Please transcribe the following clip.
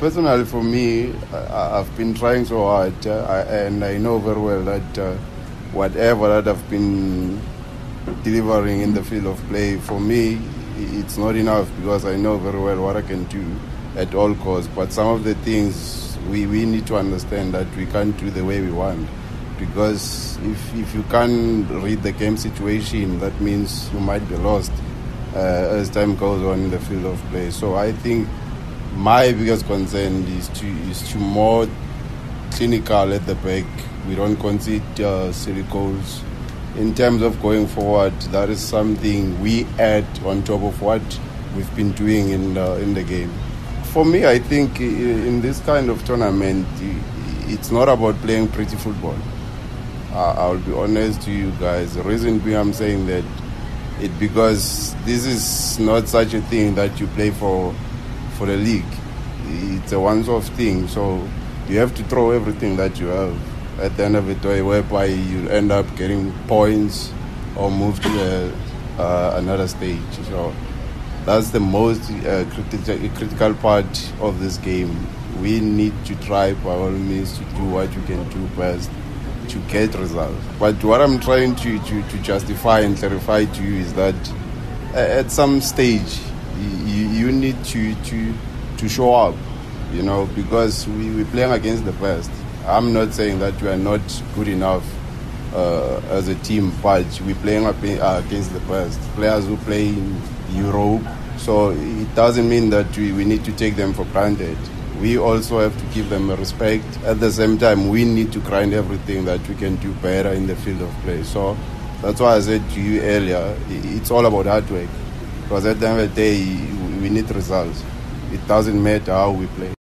Personally, for me, I, I've been trying so hard, uh, and I know very well that uh, whatever that I've been delivering in the field of play, for me, it's not enough because I know very well what I can do at all costs. But some of the things we, we need to understand that we can't do the way we want. Because if, if you can't read the game situation, that means you might be lost uh, as time goes on in the field of play. So I think my biggest concern is to is to more clinical at the back. We don't concede silly goals. In terms of going forward, that is something we add on top of what we've been doing in the, in the game. For me, I think in this kind of tournament, it's not about playing pretty football. I'll be honest to you guys. The reason being I'm saying that it because this is not such a thing that you play for for the league. It's a once-off thing, so you have to throw everything that you have at the end of the day, whereby you end up getting points or move to a, uh, another stage. So that's the most uh, critical, critical part of this game. We need to try by all means to do what you can do best to get results. But what I'm trying to, to, to justify and clarify to you is that at some stage you, you need to, to, to show up, you know, because we, we're playing against the best. I'm not saying that we are not good enough uh, as a team, but we're playing against the best. Players who play in Europe, so it doesn't mean that we, we need to take them for granted we also have to give them respect. At the same time, we need to grind everything that we can do better in the field of play. So that's why I said to you earlier, it's all about hard work. Because at the end of the day, we need results. It doesn't matter how we play.